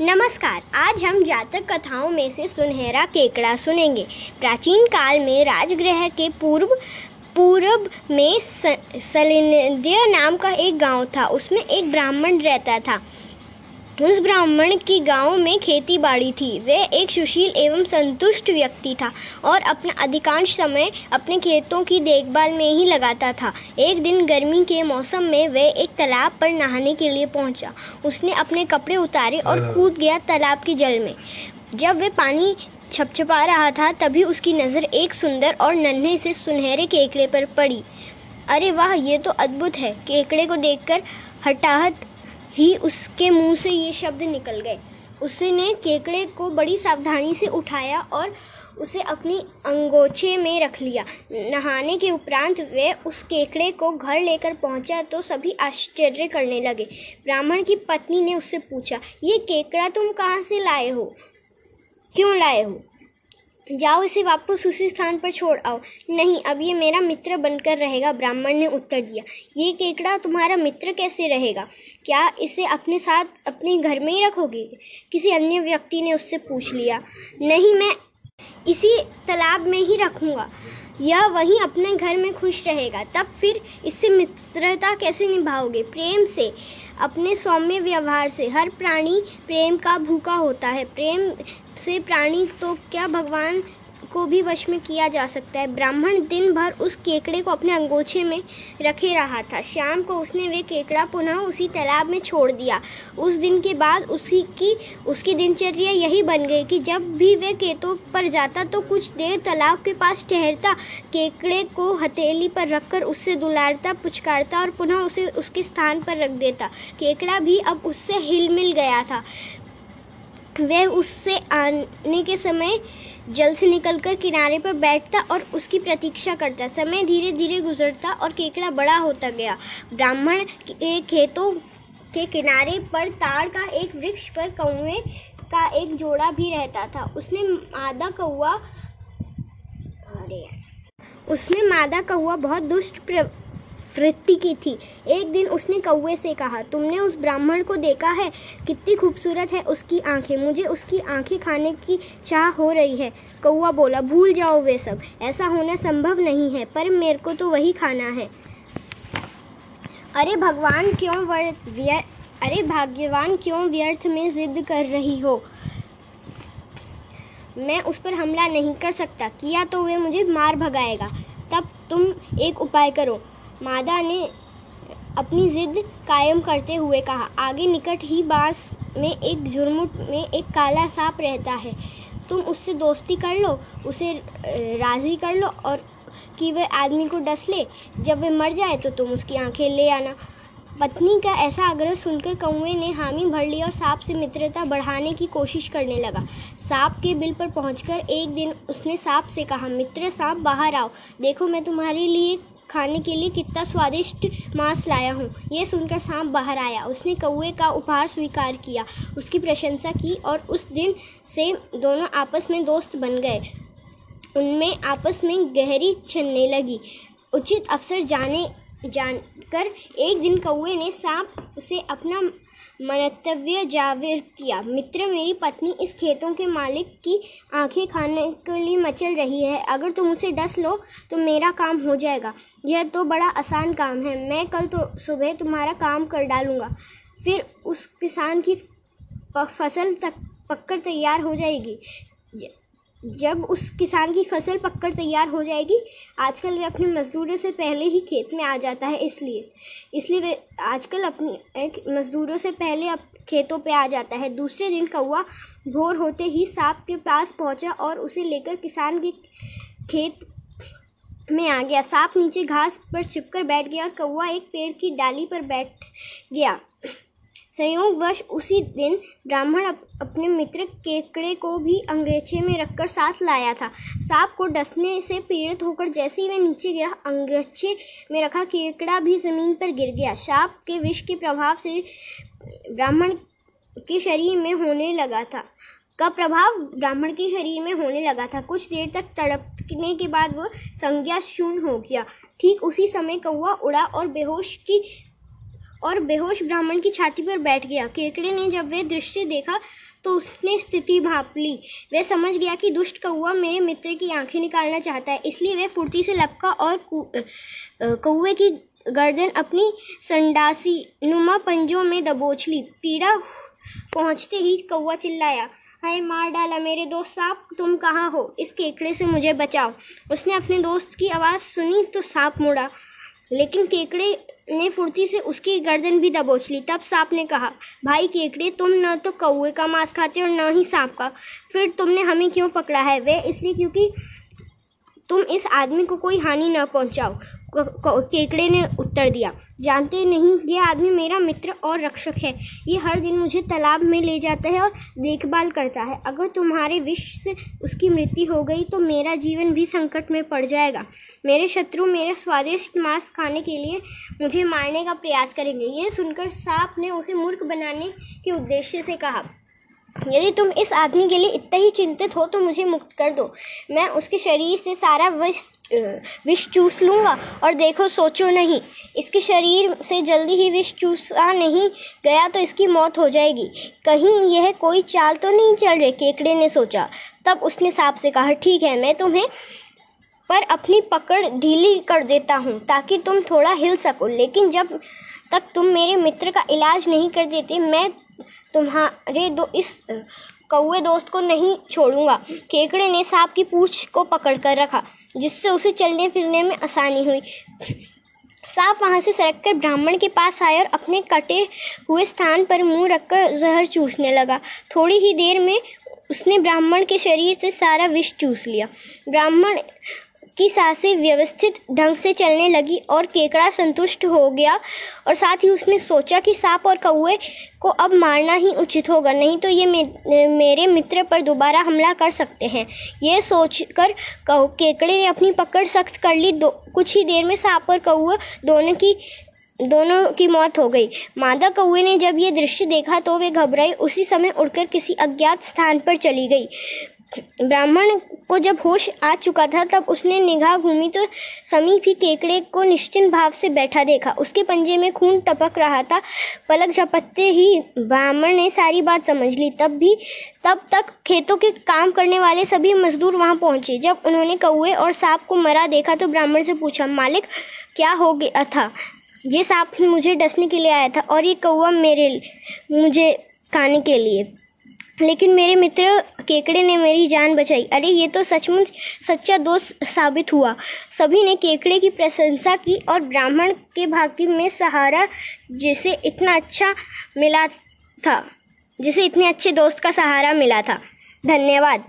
नमस्कार, आज हम जातक कथाओं में से सुनहरा केकड़ा सुनेंगे। प्राचीन काल में राजगृह के पूर्व पूर्व में सलिंद्य नाम का एक गाँव था। उसमें एक ब्राह्मण रहता था। उस ब्राह्मण की गाँव में खेती बाड़ी थी। वह एक सुशील एवं संतुष्ट व्यक्ति था और अपना अधिकांश समय अपने खेतों की देखभाल में ही लगाता था। एक दिन गर्मी के मौसम में वह एक तालाब पर नहाने के लिए पहुँचा। उसने अपने कपड़े उतारे और कूद गया तालाब के जल में। जब वह पानी छपछपा रहा था तभी उसकी नज़र एक सुंदर और नन्हे से सुनहरे केकड़े पर पड़ी। अरे वाह ये तो अद्भुत है। केकड़े को देखकर हटाहट ही उसके मुँह से ये शब्द निकल गए। उसने केकड़े को बड़ी सावधानी से उठाया और उसे अपनी अंगोछे में रख लिया। नहाने के उपरांत वह उस केकड़े को घर लेकर पहुँचा तो सभी आश्चर्य करने लगे। ब्राह्मण की पत्नी ने उससे पूछा, ये केकड़ा तुम कहाँ से लाए हो? क्यों लाए हो? जाओ इसे वापस उसी स्थान पर छोड़ आओ। नहीं, अब ये मेरा मित्र बनकर रहेगा, ब्राह्मण ने उत्तर दिया। ये केकड़ा तुम्हारा मित्र कैसे रहेगा? क्या इसे अपने साथ अपने घर में ही रखोगे? किसी अन्य व्यक्ति ने उससे पूछ लिया। नहीं, मैं इसी तालाब में ही रखूँगा। यह वहीं अपने घर में खुश रहेगा। तब फिर इससे मित्रता कैसे निभाओगे? प्रेम से। अपने सौम्य व्यवहार से। हर प्राणी प्रेम का भूखा होता है। प्रेम से प्राणी तो क्या भगवान को भी वश में किया जा सकता है। ब्राह्मण दिन भर उस केकड़े को अपने अंगोछे में रखे रहा था। शाम को उसने वे केकड़ा पुनः उसी तालाब में छोड़ दिया। उस दिन के बाद उसी की, उसकी दिनचर्या यही बन गई कि जब भी वे केतों पर जाता तो कुछ देर तालाब के पास ठहरता, केकड़े को हथेली पर रखकर उससे दुलारता, पुचकारता और पुनः उसे उसके स्थान पर रख देता। केकड़ा भी अब उससे हिल मिल गया था। वह उससे आने के समय जल से निकलकर किनारे पर बैठता और उसकी प्रतीक्षा करता। समय धीरे धीरे गुजरता और केकड़ा बड़ा होता गया। ब्राह्मण के खेतों के किनारे पर ताड़ का एक वृक्ष पर कौए का एक जोड़ा भी रहता था। उसने मादा कौआ अरे उसने मादा कौआ बहुत दुष्ट वृत्ति की थी। एक दिन उसने कौए से कहा, तुमने उस ब्राह्मण को देखा है? कितनी खूबसूरत है उसकी आँखें। मुझे उसकी आँखें खाने की चाह हो रही है। कौआ बोला, भूल जाओ वे सब। ऐसा होना संभव नहीं है, पर मेरे को तो वही खाना है। अरे भगवान, क्यों व्यर्थ अरे भाग्यवान, क्यों व्यर्थ में जिद कर रही हो? मैं उस पर हमला नहीं कर सकता। किया तो वे मुझे मार भगाएगा। तब तुम एक उपाय करो। मादा ने अपनी जिद कायम करते हुए कहा, आगे निकट ही बाँस में एक झुरमुट में एक काला सांप रहता है। तुम उससे दोस्ती कर लो, उसे राज़ी कर लो और कि वह आदमी को डस ले। जब वह मर जाए तो तुम उसकी आँखें ले आना। पत्नी का ऐसा आग्रह सुनकर कौए ने हामी भर ली और सांप से मित्रता बढ़ाने की कोशिश करने लगा। सांप के बिल पर पहुंचकर एक दिन उसने सांप से कहा, मित्र, सांप बाहर आओ। देखो, मैं तुम्हारे लिए खाने के लिए कितना स्वादिष्ट मांस लाया हूँ। यह सुनकर सांप बाहर आया। उसने कौए का उपहार स्वीकार किया, उसकी प्रशंसा की और उस दिन से दोनों आपस में दोस्त बन गए। उनमें आपस में गहरी छनने लगी। उचित अवसर जाने, जानकर एक दिन कौए ने सांप उसे अपना मनतव्य जाविर किया। मित्र, मेरी पत्नी इस खेतों के मालिक की आँखें खाने के लिए मचल रही है। अगर तुम उसे डस लो तो मेरा काम हो जाएगा। यह तो बड़ा आसान काम है। मैं कल तो सुबह तुम्हारा काम कर डालूँगा। फिर उस किसान की फ़सल तक पककर तैयार हो जाएगी। जब उस किसान की फ़सल पककर तैयार हो जाएगी, आजकल वे अपने मज़दूरों से पहले ही खेत में आ जाता है इसलिए। इसलिए वे आजकल अपने मज़दूरों से पहले अप खेतों पे आ जाता है। दूसरे दिन कौआ भोर होते ही सांप के पास पहुँचा और उसे लेकर किसान के खेत में आ गया। सांप नीचे घास पर छिपकर बैठ गया और कौआ एक पेड़ की डाली पर बैठ गया। संयोगवश उसी दिन ब्राह्मण अप, अपने मित्र केकड़े को भी अंगेछे में रखकर साथ लाया था। सांप को डसने से पीड़ित होकर जैसे ही वह नीचे गिरा अंगेछे में रखा केकड़ा भी ज़मीन पर गिर गया। सांप के विष के प्रभाव से ब्राह्मण के शरीर में होने लगा था। का प्रभाव ब्राह्मण के शरीर में होने लगा था। कुछ देर तक तड़पने के बाद वह संज्ञा शून्य हो गया। ठीक उसी समय कौआ उड़ा और बेहोश की और बेहोश ब्राह्मण की छाती पर बैठ गया। केकड़े ने जब वह दृश्य देखा तो उसने स्थिति भाप ली। वह समझ गया कि दुष्ट कौआ मेरे मित्र की आँखें निकालना चाहता है, इसलिए वह फुर्ती से लपका और कौए की गर्दन अपनी संडासी नुमा पंजों में दबोच ली। पीड़ा पहुँचते ही कौआ चिल्लाया, हाय, मार डाला मेरे दोस्त सांप तुम कहाँ हो? इस केकड़े से मुझे बचाओ। उसने अपने दोस्त की आवाज़ सुनी तो सांप मुड़ा। लेकिन केकड़े ने फुर्ती से उसकी गर्दन भी दबोच ली। तब सांप ने कहा, भाई केकड़े, तुम न तो कौए का मांस खाते और न ही सांप का। फिर तुमने हमें क्यों पकड़ा है? वे इसलिए क्योंकि तुम इस आदमी को कोई हानि न पहुंचाओ। केकड़े ने उत्तर दिया। जानते नहीं, ये आदमी मेरा मित्र और रक्षक है। ये हर दिन मुझे तालाब में ले जाता है और देखभाल करता है। अगर तुम्हारे विष से उसकी मृत्यु हो गई तो मेरा जीवन भी संकट में पड़ जाएगा। मेरे शत्रु मेरा स्वादिष्ट मांस खाने के लिए मुझे मारने का प्रयास करेंगे। ये सुनकर सांप ने उसे मूर्ख बनाने के उद्देश्य से कहा। यदि तुम इस आदमी के लिए इतना ही चिंतित हो तो मुझे मुक्त कर दो। मैं उसके शरीर से सारा विष विष चूस लूँगा और देखो, सोचो नहीं, इसके शरीर से जल्दी ही विष चूसा नहीं गया तो इसकी मौत हो जाएगी। कहीं यह कोई चाल तो नहीं चल रही? केकड़े ने सोचा। तब उसने सांप से कहा, ठीक है, मैं तुम्हें पर अपनी पकड़ ढीली कर देता हूँ, ताकि तुम थोड़ा हिल सको। लेकिन जब तक तुम मेरे मित्र का इलाज नहीं कर देते, मैं तुम्हारे दो, इस कौए दोस्त को नहीं छोड़ूँगा। केकड़े ने सांप की पूछ को पकड़ कर रखा, जिससे उसे चलने फिरने में आसानी हुई। सांप वहाँ से सरक कर ब्राह्मण के पास आया और अपने कटे हुए स्थान पर मुँह रखकर जहर चूसने लगा। थोड़ी ही देर में उसने ब्राह्मण के शरीर से सारा विष चूस लिया। ब्राह्मण की साँसें व्यवस्थित ढंग से चलने लगी और केकड़ा संतुष्ट हो गया और साथ ही उसने सोचा कि सांप और कौए को अब मारना ही उचित होगा नहीं तो ये मे, मेरे मित्र पर दोबारा हमला कर सकते हैं। ये सोचकर केकड़े ने अपनी पकड़ सख्त कर ली। दो कुछ ही देर में सांप और कौआ दोनों की दोनों की मौत हो गई। मादा कौए ने जब ये दृश्य देखा तो वे घबराई उसी समय उड़कर किसी अज्ञात स्थान पर चली गई। ब्राह्मण को जब होश आ चुका था, तब उसने निगाह घूमी तो समीप ही केकड़े को निश्चिंत भाव से बैठा देखा। उसके पंजे में खून टपक रहा था। पलक झपकते ही ब्राह्मण ने सारी बात समझ ली। तब भी, तब तक खेतों के काम करने वाले सभी मजदूर वहाँ पहुँचे। जब उन्होंने कौए और सांप को मरा देखा तो ब्राह्मण से पूछा, मालिक, क्या हो गया था? ये सांप मुझे डसने के लिए आया था और ये कौआ मेरे मुझे खाने के लिए। लेकिन मेरे मित्र केकड़े ने मेरी जान बचाई। अरे, ये तो सचमुच सच्चा दोस्त साबित हुआ। सभी ने केकड़े की प्रशंसा की और ब्राह्मण के भाग्य में सहारा जिसे इतना अच्छा मिला था, जिसे इतने अच्छे दोस्त का सहारा मिला था। धन्यवाद।